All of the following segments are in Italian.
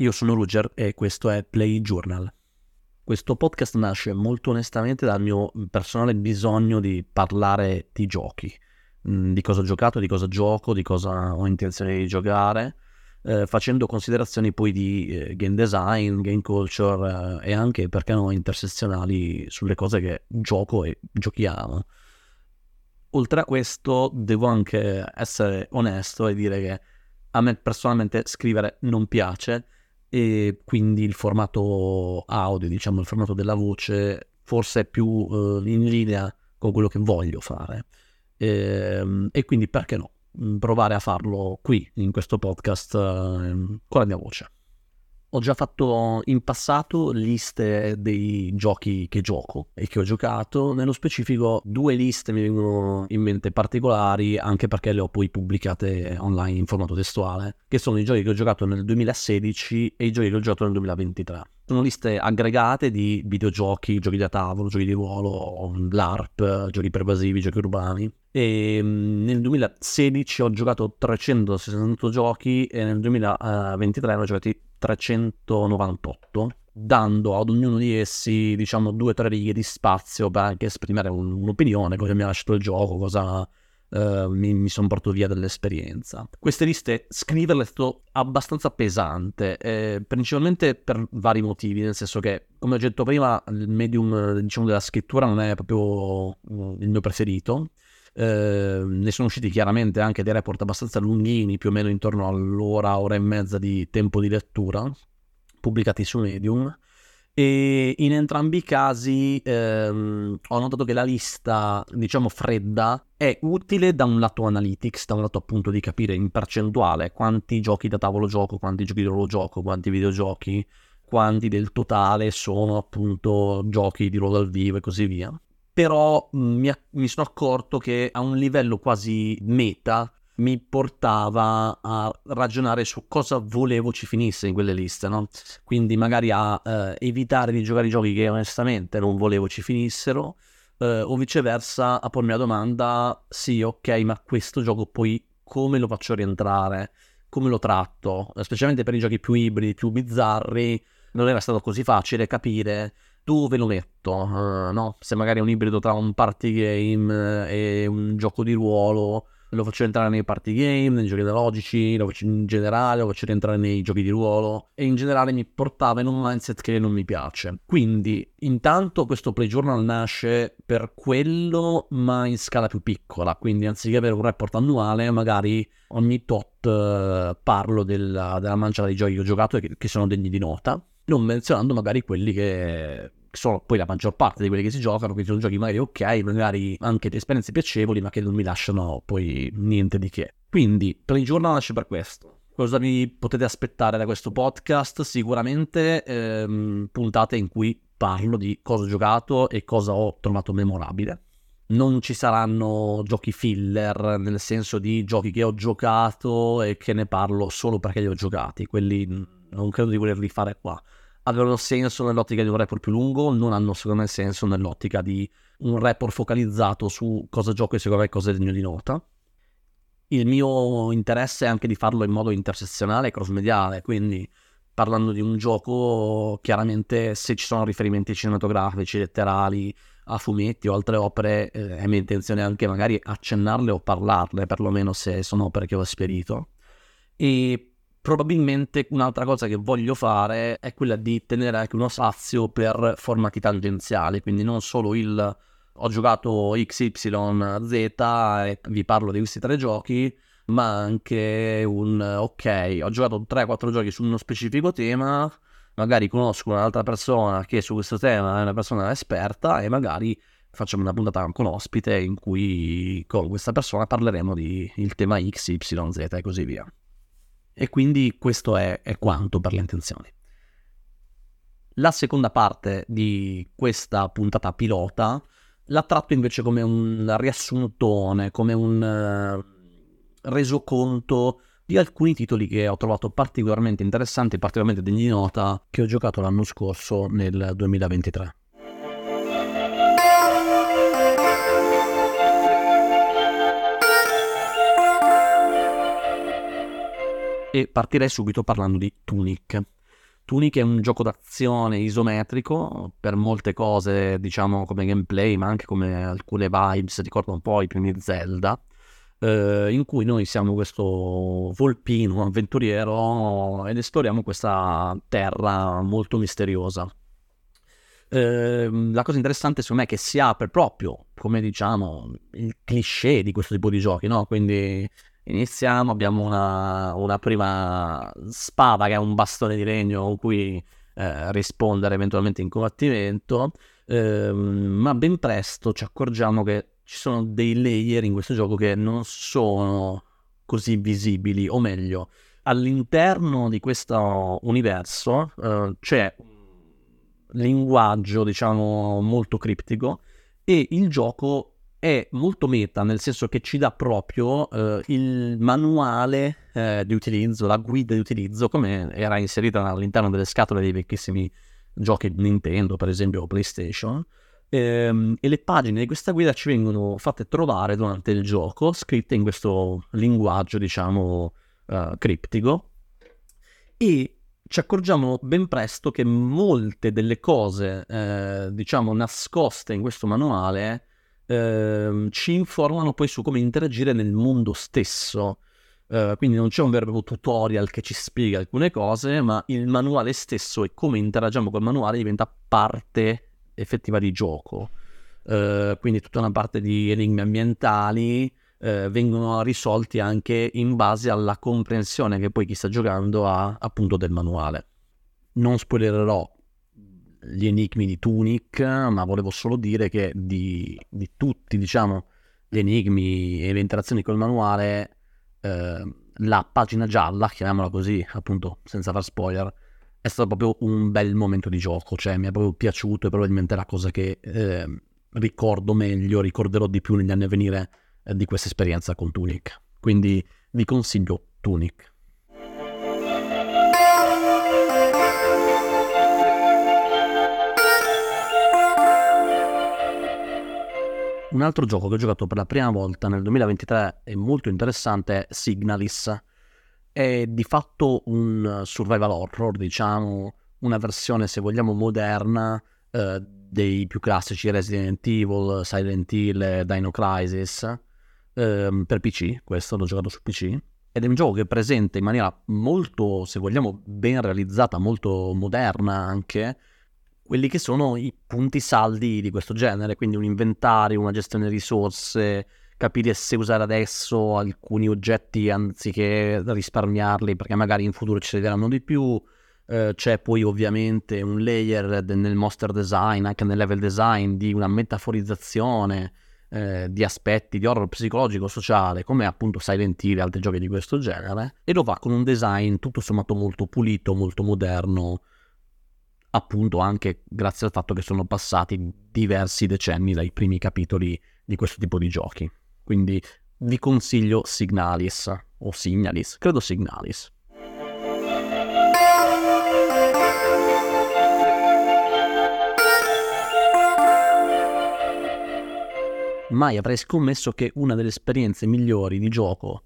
Io sono Ruger e questo è Play Journal. Questo podcast nasce molto onestamente dal mio personale bisogno di parlare di giochi, mm, di cosa ho giocato, di cosa gioco, di cosa ho intenzione di giocare, eh, facendo considerazioni poi di eh, game design, game culture eh, e anche, perché no, intersezionali sulle cose che gioco e giochiamo. Oltre a questo devo anche essere onesto e dire che a me personalmente scrivere non piace e quindi il formato audio, diciamo il formato della voce, forse è più uh, in linea con quello che voglio fare. E, ehm, e, quindi perché no? Mm, provare a farlo qui, in questo podcast, uh, con la mia voce. Ho già fatto in passato liste dei giochi che gioco e che ho giocato, nello specifico due liste mi vengono in mente particolari anche perché le ho poi pubblicate online in formato testuale, che sono i giochi che ho giocato nel 2016 e i giochi che ho giocato nel 2023. Sono liste aggregate di videogiochi, giochi da tavolo, giochi di ruolo, LARP, giochi pervasivi, giochi urbani. E mm, nel 2016 ho giocato 368 giochi e nel 2023 ne ho giocati 398, dando ad ognuno di essi, diciamo, due o tre righe di spazio per anche esprimere un, un'opinione, cosa mi ha lasciato il gioco, cosa uh, mi, mi sono portato via dall'esperienza. Queste liste, scriverle è stato abbastanza pesante, eh, principalmente per vari motivi, nel senso che, come ho detto prima, il medium, diciamo, della scrittura non è proprio il mio preferito, eh, ne sono usciti chiaramente anche dei report abbastanza lunghini, più o meno intorno all'ora, ora e mezza di tempo di lettura, pubblicati su Medium. E in entrambi i casi ehm, ho notato che la lista, diciamo fredda, è utile da un lato analytics, da un lato appunto di capire in percentuale quanti giochi da tavolo gioco, quanti giochi di ruolo gioco, quanti videogiochi, quanti del totale sono appunto giochi di ruolo dal vivo e così via però mm, mi, mi sono accorto che a un livello quasi meta mi portava a ragionare su cosa volevo ci finisse in quelle liste, no? Quindi magari a eh, evitare di giocare i giochi che onestamente non volevo ci finissero, eh, o viceversa a pormi la domanda, sì, ok, ma questo gioco poi come lo faccio rientrare? Come lo tratto? Specialmente per i giochi più ibridi, più bizzarri, non era stato così facile capire dove lo metto, uh, no? Se magari è un ibrido tra un party game e un gioco di ruolo, lo faccio entrare nei party game, nei giochi analogici, lo faccio in generale, lo faccio rientrare nei giochi di ruolo e in generale mi portava in un mindset che non mi piace. Quindi, intanto questo play journal nasce per quello, ma in scala più piccola, quindi anziché avere un report annuale, magari ogni tot uh, parlo della, della manciata di giochi che ho giocato e che, che sono degni di nota non menzionando magari quelli che sono poi la maggior parte di quelli che si giocano, quindi sono giochi magari ok, magari anche di esperienze piacevoli, ma che non mi lasciano poi niente di che. Quindi, per il giorno nasce per questo. Cosa vi potete aspettare da questo podcast? Sicuramente ehm, puntate in cui parlo di cosa ho giocato e cosa ho trovato memorabile. Non ci saranno giochi filler, nel senso di giochi che ho giocato e che ne parlo solo perché li ho giocati. Quelli non credo di volerli fare qua avevano senso nell'ottica di un report più lungo, non hanno secondo me senso nell'ottica di un report focalizzato su cosa gioco e secondo me cosa degno di nota. Il mio interesse è anche di farlo in modo intersezionale e cross-mediale, quindi parlando di un gioco, chiaramente se ci sono riferimenti cinematografici, letterali, a fumetti o altre opere, eh, è mia intenzione anche magari accennarle o parlarle, perlomeno se sono opere che ho esperito. E Probabilmente un'altra cosa che voglio fare è quella di tenere anche uno spazio per formati tangenziali, quindi non solo il ho giocato XYZ e vi parlo di questi tre giochi, ma anche un ok, ho giocato 3-4 giochi su uno specifico tema, magari conosco un'altra persona che su questo tema è una persona esperta e magari facciamo una puntata con ospite in cui con questa persona parleremo di il tema X, Y, Z e così via. E quindi questo è, è quanto per le intenzioni. La seconda parte di questa puntata pilota la tratto invece come un riassuntone, come un uh, resoconto di alcuni titoli che ho trovato particolarmente interessanti, particolarmente degni di nota, che ho giocato l'anno scorso nel 2023. E partirei subito parlando di Tunic. Tunic è un gioco d'azione isometrico per molte cose, diciamo come gameplay, ma anche come alcune vibes, ricordo un po' i primi Zelda, eh, in cui noi siamo questo volpino, avventuriero ed esploriamo questa terra molto misteriosa. Eh, la cosa interessante secondo me è che si apre proprio, come diciamo, il cliché di questo tipo di giochi, no? Quindi iniziamo, abbiamo una, una prima spada che è un bastone di legno con cui eh, rispondere eventualmente in combattimento, eh, ma ben presto ci accorgiamo che ci sono dei layer in questo gioco che non sono così visibili, o meglio, all'interno di questo universo uh, c'è un linguaggio, diciamo, molto criptico e il gioco è molto meta, nel senso che ci dà proprio uh, il manuale uh, di utilizzo, la guida di utilizzo, come era inserita all'interno delle scatole dei vecchissimi giochi Nintendo, per esempio, o PlayStation. Ehm, e le pagine di questa guida ci vengono fatte trovare durante il gioco, scritte in questo linguaggio, diciamo, uh, criptico, e ci accorgiamo ben presto che molte delle cose, eh, diciamo, nascoste in questo manuale eh, ci informano poi su come interagire nel mondo stesso. Uh, quindi non c'è un vero tutorial che ci spiega alcune cose, ma il manuale stesso e come interagiamo col manuale diventa parte effettiva di gioco. Uh, quindi tutta una parte di enigmi ambientali uh, vengono risolti anche in base alla comprensione che poi chi sta giocando ha appunto del manuale. Non spoilererò gli enigmi di Tunic, ma volevo solo dire che di, di tutti, diciamo, gli enigmi e le interazioni col manuale, uh, la pagina gialla, chiamiamola così, appunto, senza far spoiler, è stato proprio un bel momento di gioco, cioè mi è proprio piaciuto e probabilmente è la cosa che eh, ricordo meglio, ricorderò di più negli anni a venire eh, di questa esperienza con Tunic. Quindi vi consiglio Tunic. Un altro gioco che ho giocato per la prima volta nel 2023 e molto interessante è Signalis. È di fatto un survival horror, diciamo, una versione, se vogliamo, moderna eh, dei più classici Resident Evil, Silent Hill Dino Crisis eh, per PC, questo l'ho giocato su PC, ed è un gioco che presenta in maniera molto, se vogliamo, ben realizzata, molto moderna anche, quelli che sono i punti saldi di questo genere, quindi un inventario, una gestione risorse, capire se usare adesso alcuni oggetti anziché risparmiarli perché magari in futuro ci serviranno di più. Uh, c'è poi ovviamente un layer nel monster design, anche nel level design, di una metaforizzazione uh, di aspetti di horror psicologico-sociale, come appunto Silent Hill e altri giochi di questo genere, e lo fa con un design tutto sommato molto pulito, molto moderno, appunto anche grazie al fatto che sono passati diversi decenni dai primi capitoli di questo tipo di giochi. Quindi vi consiglio Signalis o Signalis, credo Signalis. Mai avrei scommesso che una delle esperienze migliori di gioco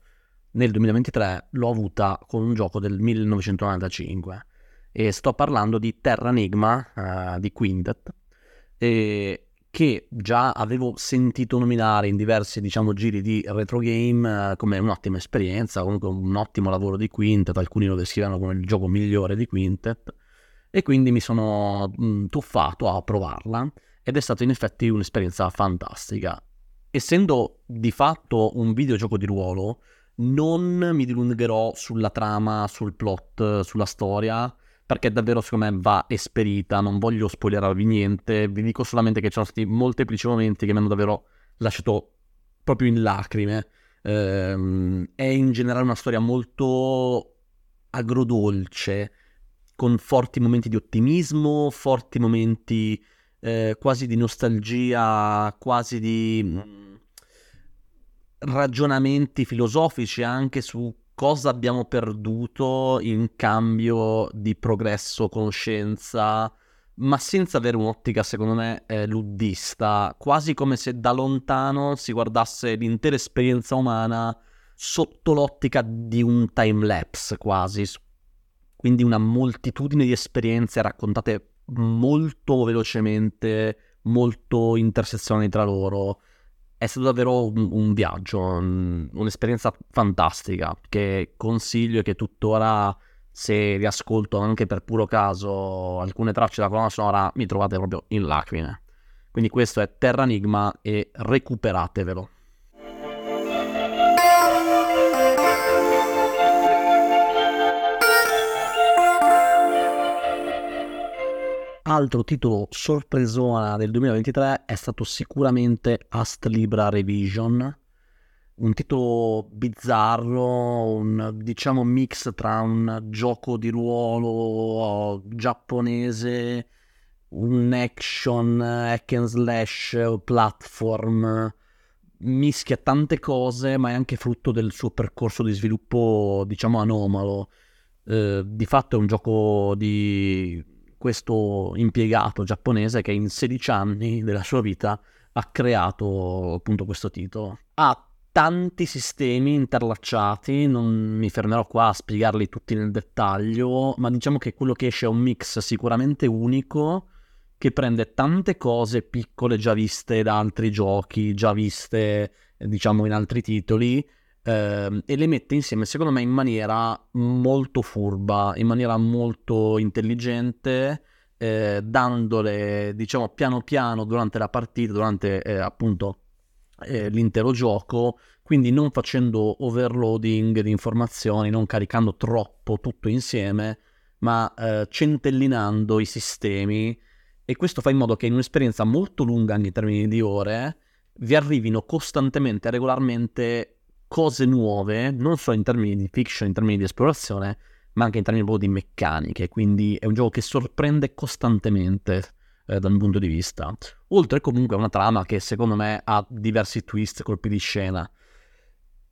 nel 2023 l'ho avuta con un gioco del 1995 e sto parlando di Terra Enigma uh, di Quintet e che già avevo sentito nominare in diversi diciamo, giri di retro game eh, come un'ottima esperienza, comunque un ottimo lavoro di Quintet, alcuni lo descrivono come il gioco migliore di Quintet e quindi mi sono mh, mm, tuffato a provarla ed è stata in effetti un'esperienza fantastica. Essendo di fatto un videogioco di ruolo, non mi dilungherò sulla trama, sul plot, sulla storia, perché davvero secondo me va esperita, non voglio spoilerarvi niente, vi dico solamente che ci sono stati molteplici momenti che mi hanno davvero lasciato proprio in lacrime. Ehm, è in generale una storia molto agrodolce, con forti momenti di ottimismo, forti momenti eh, quasi di nostalgia, quasi di mm, ragionamenti filosofici anche su cosa abbiamo perduto in cambio di progresso, conoscenza, ma senza avere un'ottica, secondo me, eh, luddista, quasi come se da lontano si guardasse l'intera esperienza umana sotto l'ottica di un time lapse, quasi. quindi una moltitudine di esperienze raccontate molto velocemente, molto intersezionali tra loro. È stato davvero un, un viaggio, un, un'esperienza fantastica che consiglio e che tuttora se riascolto anche per puro caso alcune tracce della colonna sonora mi trovate proprio in lacrime. Quindi questo è Terra Enigma e recuperatevelo. Altro titolo sorpresona del 2023 è stato sicuramente Ast Libra Revision, un titolo bizzarro, un diciamo mix tra un gioco di ruolo giapponese, un action, hack and slash, platform, mischia tante cose, ma è anche frutto del suo percorso di sviluppo, diciamo, anomalo. Eh, di fatto è un gioco di questo impiegato giapponese che in 16 anni della sua vita ha creato appunto questo titolo. Ha tanti sistemi interlacciati, non mi fermerò qua a spiegarli tutti nel dettaglio, ma diciamo che quello che esce è un mix sicuramente unico che prende tante cose piccole già viste da altri giochi, già viste diciamo in altri titoli eh, e le mette insieme secondo me in maniera molto furba, in maniera molto intelligente, eh, dandole diciamo piano piano durante la partita, durante eh, appunto eh, l'intero gioco, quindi non facendo overloading di informazioni, non caricando troppo tutto insieme, ma eh, centellinando i sistemi. E questo fa in modo che in un'esperienza molto lunga anche in termini di ore vi arrivino costantemente, regolarmente cose nuove, non solo in termini di fiction, in termini di esplorazione, ma anche in termini proprio di meccaniche, quindi è un gioco che sorprende costantemente eh, dal mio punto di vista. Oltre comunque a una trama che secondo me ha diversi twist, colpi di scena.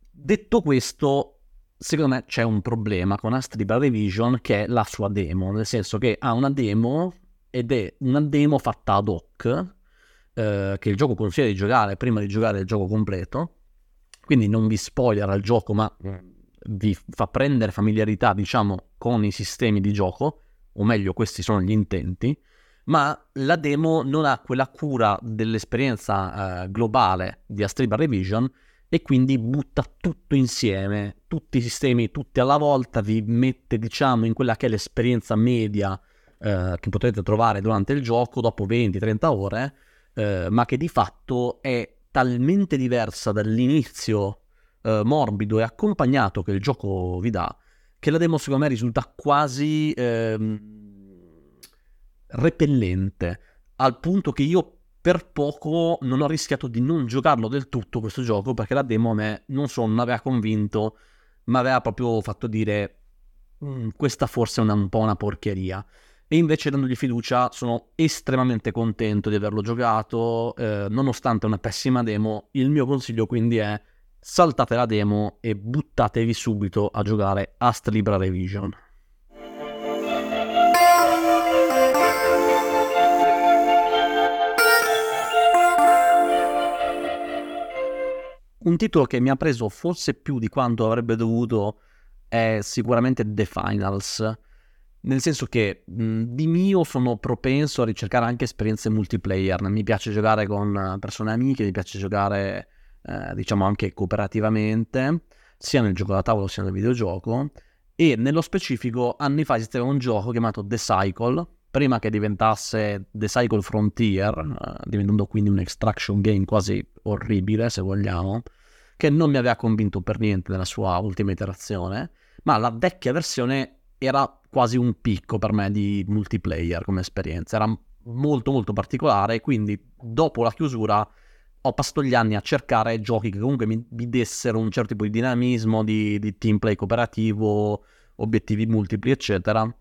Detto questo, secondo me c'è un problema con Astribal Revision che è la sua demo, nel senso che ha una demo ed è una demo fatta ad hoc, eh, che il gioco consiglia di giocare prima di giocare il gioco completo, quindi non vi spoiler al gioco, ma mm. vi fa prendere familiarità, diciamo, con i sistemi di gioco, o meglio, questi sono gli intenti, ma la demo non ha quella cura dell'esperienza eh, globale di Astriba Revision e quindi butta tutto insieme, tutti i sistemi, tutti alla volta, vi mette, diciamo, in quella che è l'esperienza media eh, che potrete trovare durante il gioco dopo 20-30 ore, eh, ma che di fatto è talmente diversa dall'inizio eh, morbido e accompagnato che il gioco vi dà, che la demo secondo me risulta quasi ehm, repellente, al punto che io per poco non ho rischiato di non giocarlo del tutto questo gioco, perché la demo a me non solo non aveva convinto, ma aveva proprio fatto dire mm, questa forse è una, un po' una porcheria e invece dandogli fiducia sono estremamente contento di averlo giocato, eh, nonostante una pessima demo, il mio consiglio quindi è saltate la demo e buttatevi subito a giocare Ast Libra Revision. Un titolo che mi ha preso forse più di quanto avrebbe dovuto è sicuramente The Finals nel senso che mh, di mio sono propenso a ricercare anche esperienze multiplayer, mi piace giocare con persone amiche, mi piace giocare eh, diciamo anche cooperativamente, sia nel gioco da tavolo sia nel videogioco, e nello specifico anni fa esisteva un gioco chiamato The Cycle, prima che diventasse The Cycle Frontier, eh, diventando quindi un extraction game quasi orribile se vogliamo, che non mi aveva convinto per niente nella sua ultima iterazione, ma la vecchia versione era quasi un picco per me di multiplayer come esperienza. Era molto molto particolare, quindi dopo la chiusura ho passato gli anni a cercare giochi che comunque mi, mi dessero un certo tipo di dinamismo, di, di team play cooperativo, obiettivi multipli, eccetera.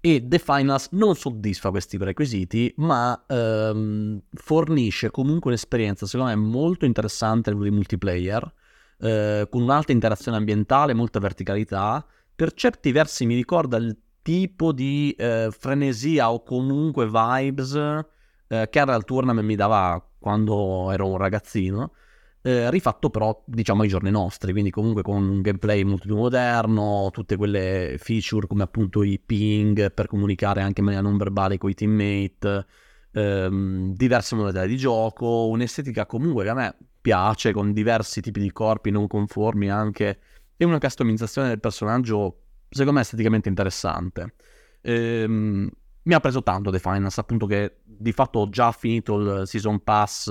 E The Finals non soddisfa questi requisiti, ma ehm, fornisce comunque un'esperienza, secondo me, molto interessante a livello di multiplayer, eh, con un'alta interazione ambientale, molta verticalità, per certi versi mi ricorda il tipo di eh, frenesia o comunque vibes eh, che Unreal Tournament mi dava quando ero un ragazzino. eh, rifatto però diciamo ai giorni nostri, quindi comunque con un gameplay molto più moderno, tutte quelle feature come appunto i ping per comunicare anche in maniera non verbale con i teammate, ehm, diverse modalità di gioco, un'estetica comunque che a me piace con diversi tipi di corpi non conformi anche e una customizzazione del personaggio secondo me esteticamente interessante. Ehm, mi ha preso tanto The Finance, appunto che di fatto ho già finito il Season Pass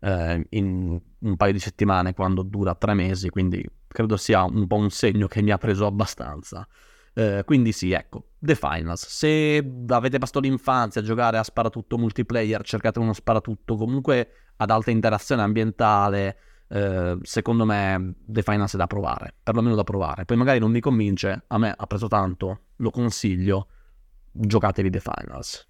eh, in un paio di settimane quando dura tre mesi, quindi credo sia un po' un segno che mi ha preso abbastanza. Eh, quindi sì, ecco, The Finals. Se avete passato l'infanzia a giocare a sparatutto multiplayer, cercate uno sparatutto comunque ad alta interazione ambientale, eh, secondo me The Finals è da provare, perlomeno da provare. Poi magari non vi convince, a me ha preso tanto, lo consiglio, giocatevi The Finals.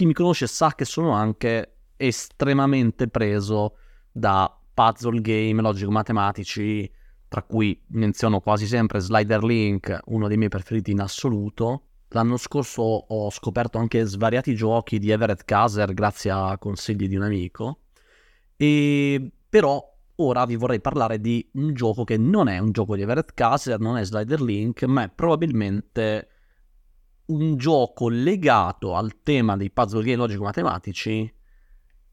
chi mi conosce sa che sono anche estremamente preso da puzzle game logico-matematici, tra cui menziono quasi sempre Slider Link, uno dei miei preferiti in assoluto. L'anno scorso ho scoperto anche svariati giochi di Everett Kaser grazie a consigli di un amico. E però ora vi vorrei parlare di un gioco che non è un gioco di Everett Kaser, non è Slider Link, ma è probabilmente un gioco legato al tema dei puzzle game logico-matematici,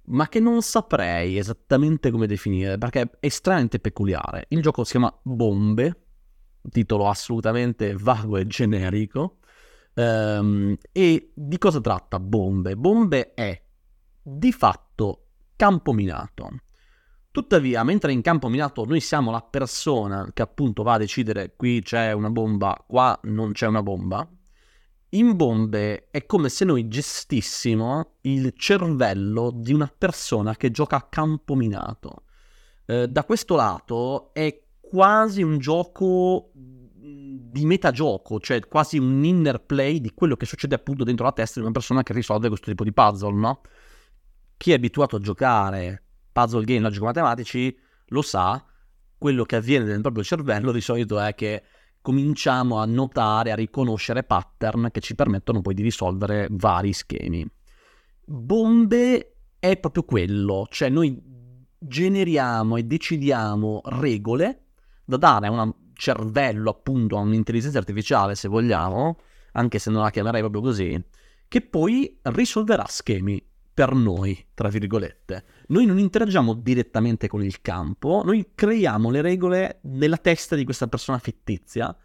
ma che non saprei esattamente come definire, perché è estremamente peculiare. Il gioco si chiama Bombe, titolo assolutamente vago e generico. Um, e di cosa tratta Bombe? Bombe è di fatto campo minato. Tuttavia, mentre in campo minato noi siamo la persona che appunto va a decidere qui c'è una bomba, qua non c'è una bomba, in bombe è come se noi gestissimo il cervello di una persona che gioca a campo minato. Eh, da questo lato è quasi un gioco di metagioco, cioè quasi un inner play di quello che succede appunto dentro la testa di una persona che risolve questo tipo di puzzle, no? Chi è abituato a giocare puzzle game logico-matematici lo sa, quello che avviene nel proprio cervello di solito è che cominciamo a notare, a riconoscere pattern che ci permettono poi di risolvere vari schemi. Bombe è proprio quello, cioè noi generiamo e decidiamo regole da dare a un cervello, appunto, a un'intelligenza artificiale, se vogliamo, anche se non la chiamerei proprio così, che poi risolverà schemi per noi, tra virgolette. Noi non interagiamo direttamente con il campo, noi creiamo le regole nella testa di questa persona fittizia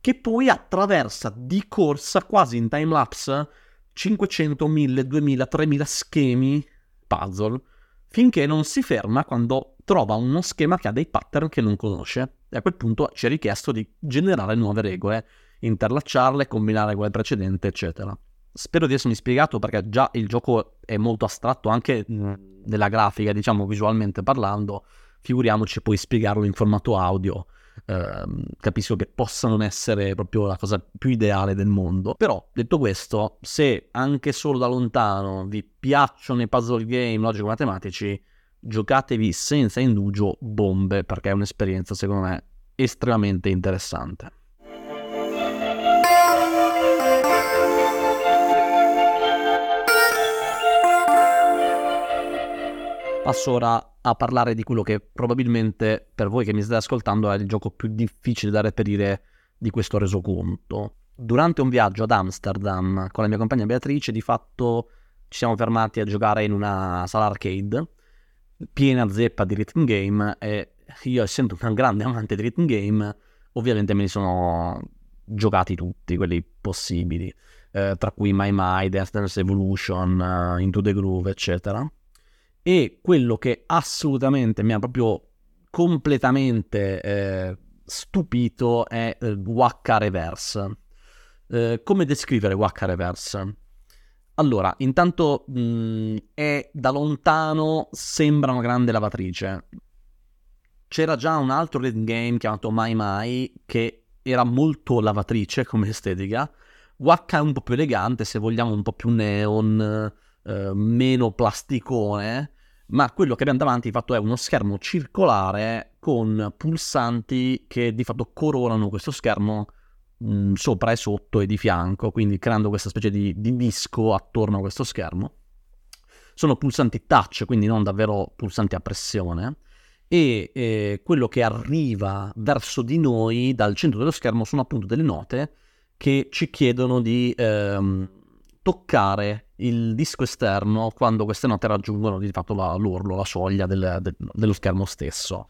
che poi attraversa di corsa quasi in timelapse 500, 1000, 2000, 3000 schemi puzzle finché non si ferma quando trova uno schema che ha dei pattern che non conosce e a quel punto ci è richiesto di generare nuove regole, interlacciarle, combinare quelle precedenti, eccetera. Spero di essermi spiegato perché già il gioco è molto astratto anche nella grafica, diciamo visualmente parlando, figuriamoci poi spiegarlo in formato audio. Eh, capisco che possa non essere proprio la cosa più ideale del mondo. Però, detto questo, se anche solo da lontano vi piacciono i puzzle game logico-matematici, giocatevi senza indugio bombe perché è un'esperienza secondo me estremamente interessante. Passo ora a parlare di quello che probabilmente per voi che mi state ascoltando è il gioco più difficile da reperire di questo resoconto. Durante un viaggio ad Amsterdam con la mia compagna Beatrice, di fatto ci siamo fermati a giocare in una sala arcade piena zeppa di rhythm game e io essendo un grande amante di rhythm game ovviamente me li sono giocati tutti quelli possibili eh, tra cui My My, Dance Dance Evolution, uh, Into the Groove eccetera e quello che assolutamente mi ha proprio completamente eh, stupito è eh, Reverse. Eh, come descrivere Waka Reverse? Allora, intanto mh, mm, è da lontano sembra una grande lavatrice. C'era già un altro rhythm game chiamato Mai Mai che era molto lavatrice come estetica. Waka è un po' più elegante, se vogliamo un po' più neon, eh, meno plasticone ma quello che abbiamo davanti di fatto è uno schermo circolare con pulsanti che di fatto coronano questo schermo mh, mm, sopra e sotto e di fianco, quindi creando questa specie di, di disco attorno a questo schermo. Sono pulsanti touch, quindi non davvero pulsanti a pressione. E eh, quello che arriva verso di noi dal centro dello schermo sono appunto delle note che ci chiedono di ehm, toccare il disco esterno quando queste note raggiungono di fatto la, l'orlo, la soglia del, del, dello schermo stesso.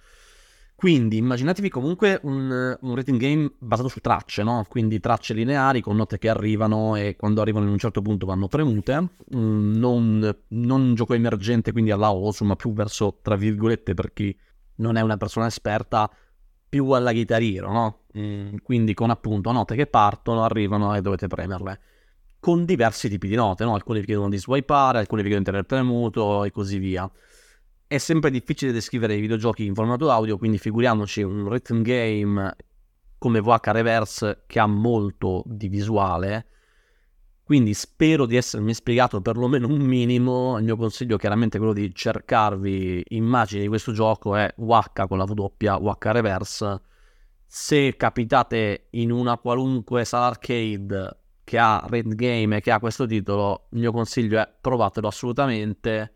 Quindi immaginatevi comunque un, un, rating game basato su tracce, no? Quindi tracce lineari con note che arrivano e quando arrivano in un certo punto vanno premute. Mm, non, non, un gioco emergente, quindi alla osu, ma più verso, tra virgolette, per chi non è una persona esperta, più alla chitarrino, no? Mm, quindi con appunto note che partono, arrivano e dovete premerle. Con diversi tipi di note, no? Vi chiedono di swipeare, alcune vi chiedono di tenere premuto e così via è sempre difficile descrivere i videogiochi in formato audio, quindi figuriamoci un rhythm game come VH Reverse che ha molto di visuale. Quindi spero di essermi spiegato perlomeno un minimo. Il mio consiglio chiaramente è quello di cercarvi immagini di questo gioco, è WH con la W, WH Reverse. Se capitate in una qualunque sala arcade che ha Red Game e che ha questo titolo, il mio consiglio è provatelo assolutamente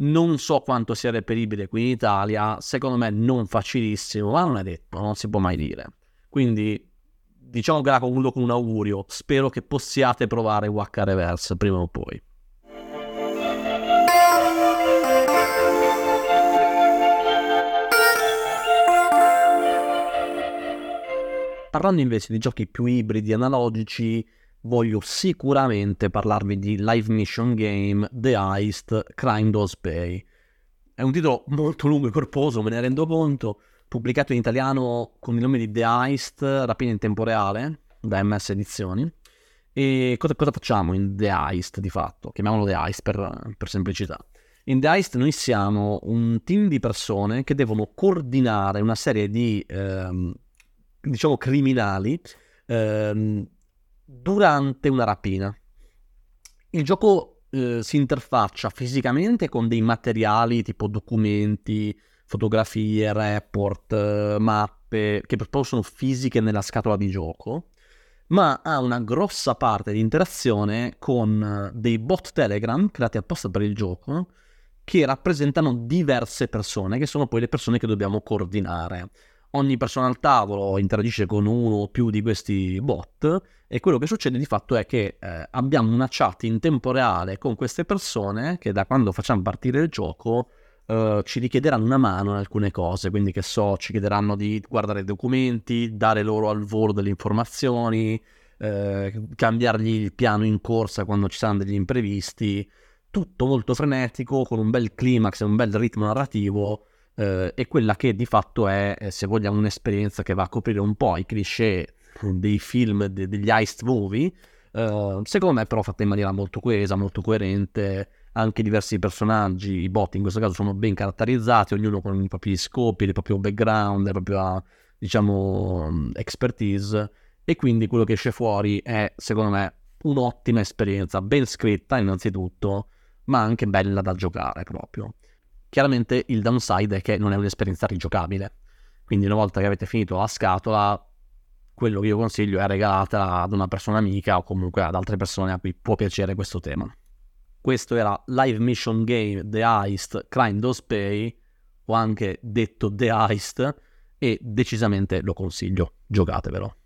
non so quanto sia reperibile qui in Italia, secondo me non facilissimo, ma non è detto, non si può mai dire. Quindi diciamo che la concludo con un augurio, spero che possiate provare WH Reverse prima o poi. Parlando invece di giochi più ibridi analogici, voglio sicuramente parlarvi di live mission game The Heist Crime Does Pay. È un titolo molto lungo e corposo, me ne rendo conto, pubblicato in italiano con il nome di The Heist, rapina in tempo reale, da MS Edizioni. E cosa, cosa facciamo in The Heist di fatto? Chiamiamolo The Heist per, per semplicità. In The Heist noi siamo un team di persone che devono coordinare una serie di, ehm, diciamo, criminali ehm, durante una rapina. Il gioco eh, si interfaccia fisicamente con dei materiali tipo documenti, fotografie, report, eh, mappe, che proprio sono fisiche nella scatola di gioco, ma ha una grossa parte di interazione con dei bot Telegram creati apposta per il gioco che rappresentano diverse persone, che sono poi le persone che dobbiamo coordinare ogni persona al tavolo interagisce con uno o più di questi bot e quello che succede di fatto è che eh, abbiamo una chat in tempo reale con queste persone che da quando facciamo partire il gioco eh, ci richiederanno una mano in alcune cose, quindi che so, ci chiederanno di guardare i documenti, dare loro al volo delle informazioni, eh, cambiargli il piano in corsa quando ci saranno degli imprevisti, tutto molto frenetico, con un bel climax e un bel ritmo narrativo eh, e quella che di fatto è, eh, se vogliamo, un'esperienza che va a coprire un po' i cliché dei film, de- degli heist movie, eh, secondo me però fatta in maniera molto coesa, molto coerente, anche diversi personaggi, i bot in questo caso sono ben caratterizzati, ognuno con i propri scopi, il proprio background, la propria, diciamo, expertise, e quindi quello che esce fuori è, secondo me, un'ottima esperienza, ben scritta innanzitutto, ma anche bella da giocare proprio. Chiaramente il downside è che non è un'esperienza rigiocabile. Quindi una volta che avete finito la scatola, quello che io consiglio è regalatela ad una persona amica o comunque ad altre persone a cui può piacere questo tema. Questo era Live Mission Game The Heist Crime Does Pay, o anche detto The Heist, e decisamente lo consiglio, giocatevelo.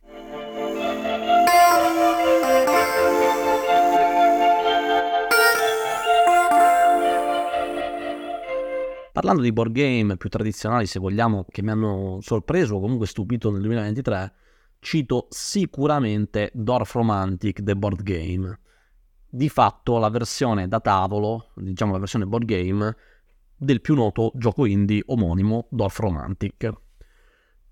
Parlando di board game più tradizionali, se vogliamo, che mi hanno sorpreso o comunque stupito nel 2023, cito sicuramente Dorf Romantic, The Board Game. Di fatto la versione da tavolo, diciamo la versione board game, del più noto gioco indie omonimo Dorf Romantic.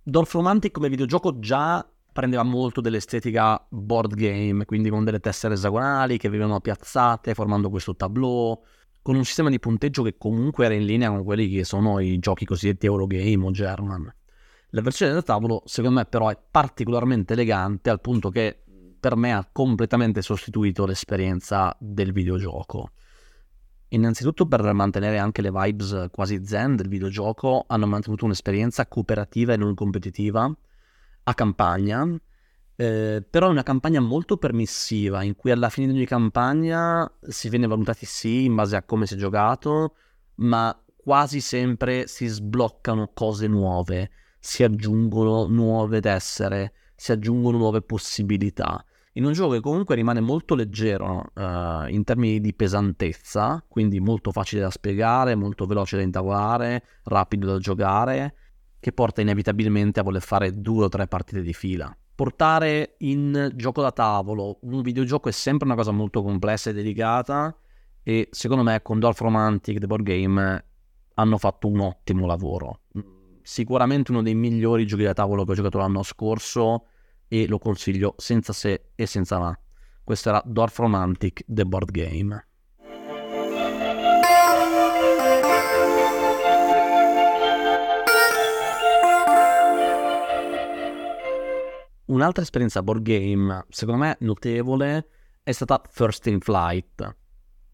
Dorf Romantic come videogioco già prendeva molto dell'estetica board game, quindi con delle tessere esagonali che venivano piazzate formando questo tableau, con un sistema di punteggio che comunque era in linea con quelli che sono i giochi cosiddetti Eurogame o German. La versione da tavolo, secondo me, però è particolarmente elegante al punto che per me ha completamente sostituito l'esperienza del videogioco. Innanzitutto per mantenere anche le vibes quasi zen del videogioco, hanno mantenuto un'esperienza cooperativa e non competitiva a campagna eh, però è una campagna molto permissiva in cui alla fine di ogni campagna si viene valutati sì in base a come si è giocato, ma quasi sempre si sbloccano cose nuove, si aggiungono nuove tessere, si aggiungono nuove possibilità. In un gioco che comunque rimane molto leggero uh, in termini di pesantezza, quindi molto facile da spiegare, molto veloce da intavolare, rapido da giocare, che porta inevitabilmente a voler fare due o tre partite di fila. Portare in gioco da tavolo un videogioco è sempre una cosa molto complessa e delicata e secondo me con Dolph Romantic, The Board Game, hanno fatto un ottimo lavoro. Sicuramente uno dei migliori giochi da tavolo che ho giocato l'anno scorso e lo consiglio senza se e senza ma. Questo era Dwarf Romantic The Board Game. Un'altra esperienza board game, secondo me notevole, è stata First in Flight,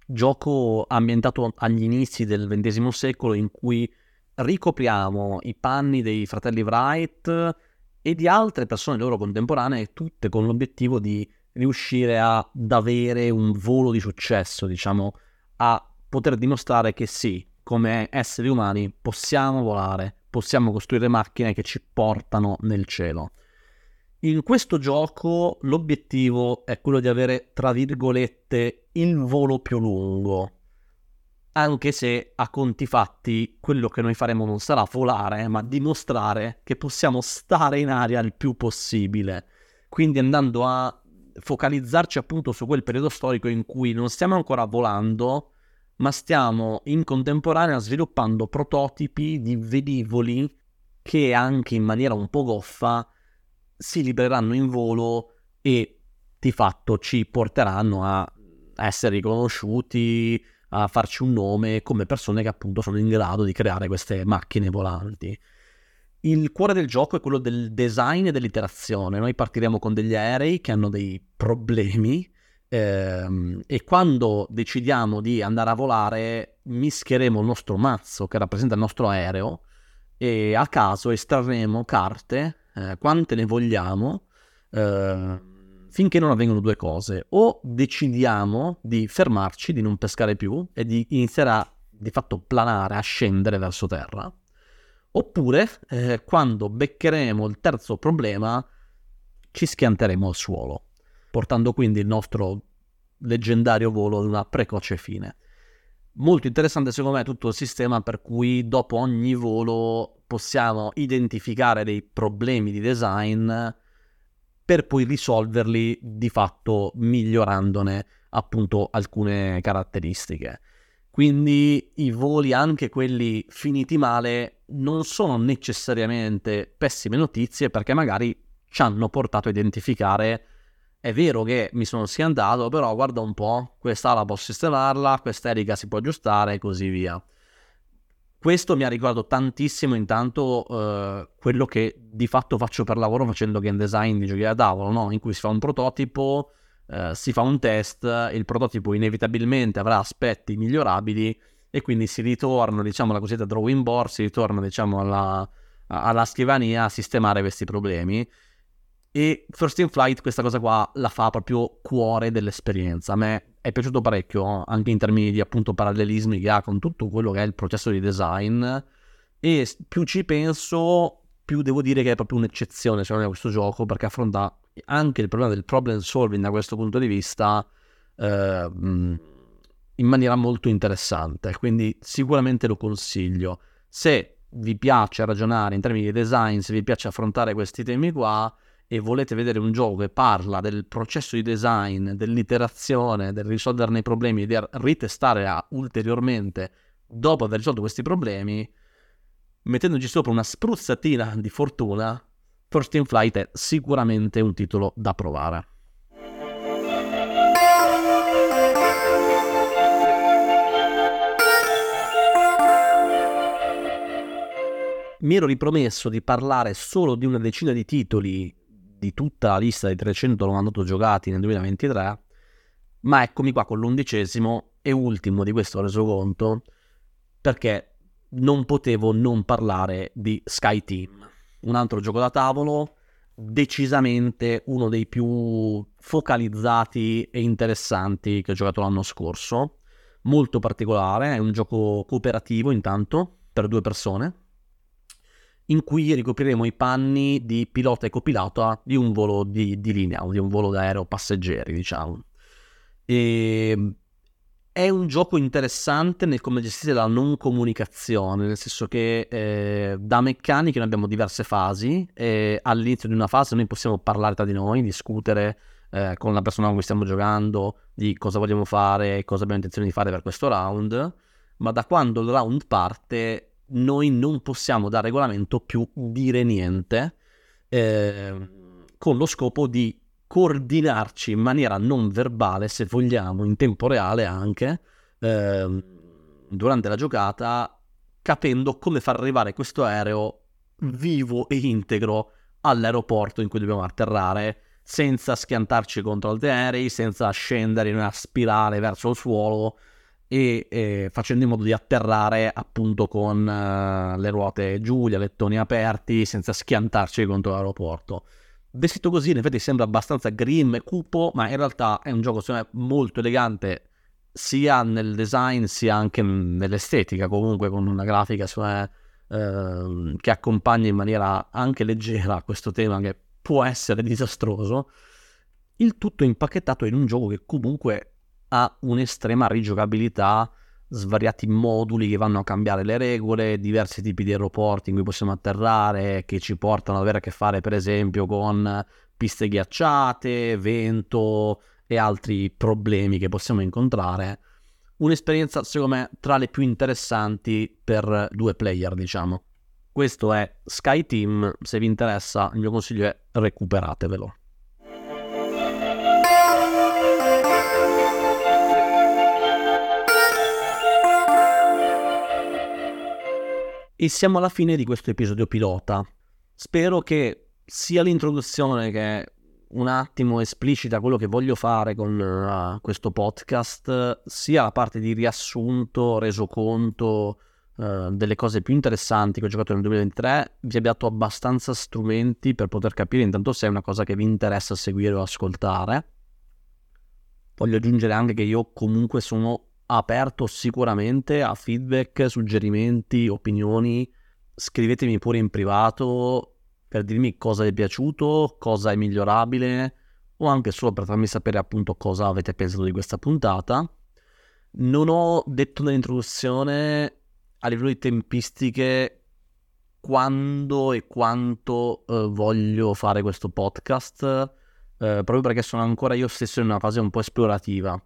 gioco ambientato agli inizi del XX secolo in cui ricopriamo i panni dei fratelli Wright e di altre persone loro contemporanee, tutte con l'obiettivo di riuscire ad avere un volo di successo, diciamo, a poter dimostrare che sì, come esseri umani possiamo volare, possiamo costruire macchine che ci portano nel cielo. In questo gioco l'obiettivo è quello di avere, tra virgolette, il volo più lungo, anche se a conti fatti quello che noi faremo non sarà volare, ma dimostrare che possiamo stare in aria il più possibile. Quindi andando a focalizzarci appunto su quel periodo storico in cui non stiamo ancora volando, ma stiamo in contemporanea sviluppando prototipi di velivoli che anche in maniera un po' goffa si libereranno in volo e di fatto ci porteranno a essere riconosciuti, a farci un nome come persone che appunto sono in grado di creare queste macchine volanti. Il cuore del gioco è quello del design e dell'iterazione. Noi partiremo con degli aerei che hanno dei problemi ehm, e quando decidiamo di andare a volare mischieremo il nostro mazzo che rappresenta il nostro aereo e a caso estrarremo carte, eh, quante ne vogliamo, eh, finché non avvengono due cose. O decidiamo di fermarci, di non pescare più e di iniziare a di fatto planare, a scendere verso terra. Oppure, eh, quando beccheremo il terzo problema, ci schianteremo al suolo, portando quindi il nostro leggendario volo ad una precoce fine. Molto interessante secondo me tutto il sistema per cui dopo ogni volo possiamo identificare dei problemi di design per poi risolverli di fatto migliorandone appunto alcune caratteristiche. Quindi i voli, anche quelli finiti male, non sono necessariamente pessime notizie perché magari ci hanno portato a identificare è vero che mi sono schiantato, però guarda un po', questa la posso sistemarla, questa erica si può aggiustare e così via questo mi ha ricordato tantissimo intanto uh, quello che di fatto faccio per lavoro facendo game design di giochi da tavolo, no? in cui si fa un prototipo, uh, si fa un test, il prototipo inevitabilmente avrà aspetti migliorabili e quindi si ritorna diciamo alla cosiddetta drawing board, si ritorna diciamo alla, alla scrivania a sistemare questi problemi e First in Flight questa cosa qua la fa proprio cuore dell'esperienza. A me è piaciuto parecchio, anche in termini di appunto parallelismi che ha con tutto quello che è il processo di design. E più ci penso, più devo dire che è proprio un'eccezione secondo me questo gioco, perché affronta anche il problema del problem solving da questo punto di vista eh, in maniera molto interessante. Quindi sicuramente lo consiglio. Se vi piace ragionare in termini di design, se vi piace affrontare questi temi qua, e volete vedere un gioco che parla del processo di design, dell'iterazione, del risolverne i problemi di ritestare ulteriormente dopo aver risolto questi problemi, mettendoci sopra una spruzzatina di fortuna, First in Flight è sicuramente un titolo da provare. Mi ero ripromesso di parlare solo di una decina di titoli di tutta la lista dei 398 giocati nel 2023, ma eccomi qua con l'undicesimo e ultimo di questo resoconto, perché non potevo non parlare di Sky Team, un altro gioco da tavolo decisamente uno dei più focalizzati e interessanti che ho giocato l'anno scorso. Molto particolare, è un gioco cooperativo intanto, per due persone, in cui ricopriremo i panni di pilota e copilota di un volo di, di linea, di un volo d'aereo passeggeri, diciamo. E è un gioco interessante nel come gestire la non comunicazione, nel senso che eh, da meccaniche noi abbiamo diverse fasi e all'inizio di una fase noi possiamo parlare tra di noi, discutere eh, con la persona con cui stiamo giocando di cosa vogliamo fare, cosa abbiamo intenzione di fare per questo round, ma da quando il round parte noi non possiamo da regolamento più dire niente eh, con lo scopo di coordinarci in maniera non verbale, se vogliamo, in tempo reale anche, eh, durante la giocata, capendo come far arrivare questo aereo vivo e integro all'aeroporto in cui dobbiamo atterrare, senza schiantarci contro altri aerei, senza scendere in una spirale verso il suolo e eh, facendo in modo di atterrare appunto con uh, le ruote giù, gli alettoni aperti, senza schiantarci contro l'aeroporto. Vestito così in effetti sembra abbastanza grim e cupo, ma in realtà è un gioco me molto elegante sia nel design sia anche nell'estetica, comunque con una grafica me, eh, che accompagna in maniera anche leggera questo tema che può essere disastroso. Il tutto impacchettato in un gioco che comunque ha un'estrema rigiocabilità svariati moduli che vanno a cambiare le regole, diversi tipi di aeroporti in cui possiamo atterrare, che ci portano ad avere a che fare per esempio con piste ghiacciate, vento e altri problemi che possiamo incontrare. Un'esperienza secondo me tra le più interessanti per due player, diciamo. Questo è Sky Team, se vi interessa il mio consiglio è recuperatevelo. E siamo alla fine di questo episodio pilota. Spero che sia l'introduzione che un attimo esplicita quello che voglio fare con uh, questo podcast, sia la parte di riassunto, resoconto uh, delle cose più interessanti che ho giocato nel 2023, vi abbia dato abbastanza strumenti per poter capire intanto se è una cosa che vi interessa seguire o ascoltare. Voglio aggiungere anche che io comunque sono aperto sicuramente a feedback, suggerimenti, opinioni. Scrivetemi pure in privato per dirmi cosa vi è piaciuto, cosa è migliorabile o anche solo per farmi sapere appunto cosa avete pensato di questa puntata. Non ho detto nell'introduzione a livello di tempistiche quando e quanto eh, voglio fare questo podcast, eh, proprio perché sono ancora io stesso in una fase un po' esplorativa.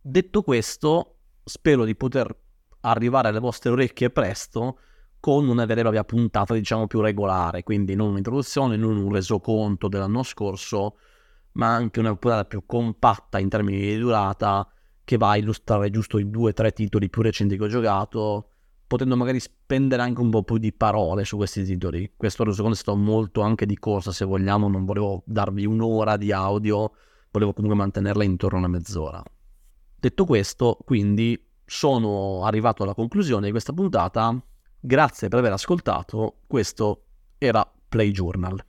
Detto questo, spero di poter arrivare alle vostre orecchie presto con una vera e propria puntata, diciamo, più regolare, quindi non un'introduzione, non un resoconto dell'anno scorso, ma anche una puntata più compatta in termini di durata che va a illustrare giusto i due o tre titoli più recenti che ho giocato, potendo magari spendere anche un po' più di parole su questi titoli. Questo resoconto è stato molto anche di corsa, se vogliamo, non volevo darvi un'ora di audio, volevo comunque mantenerla intorno a una mezz'ora. Detto questo, quindi sono arrivato alla conclusione di questa puntata. Grazie per aver ascoltato. Questo era Play Journal.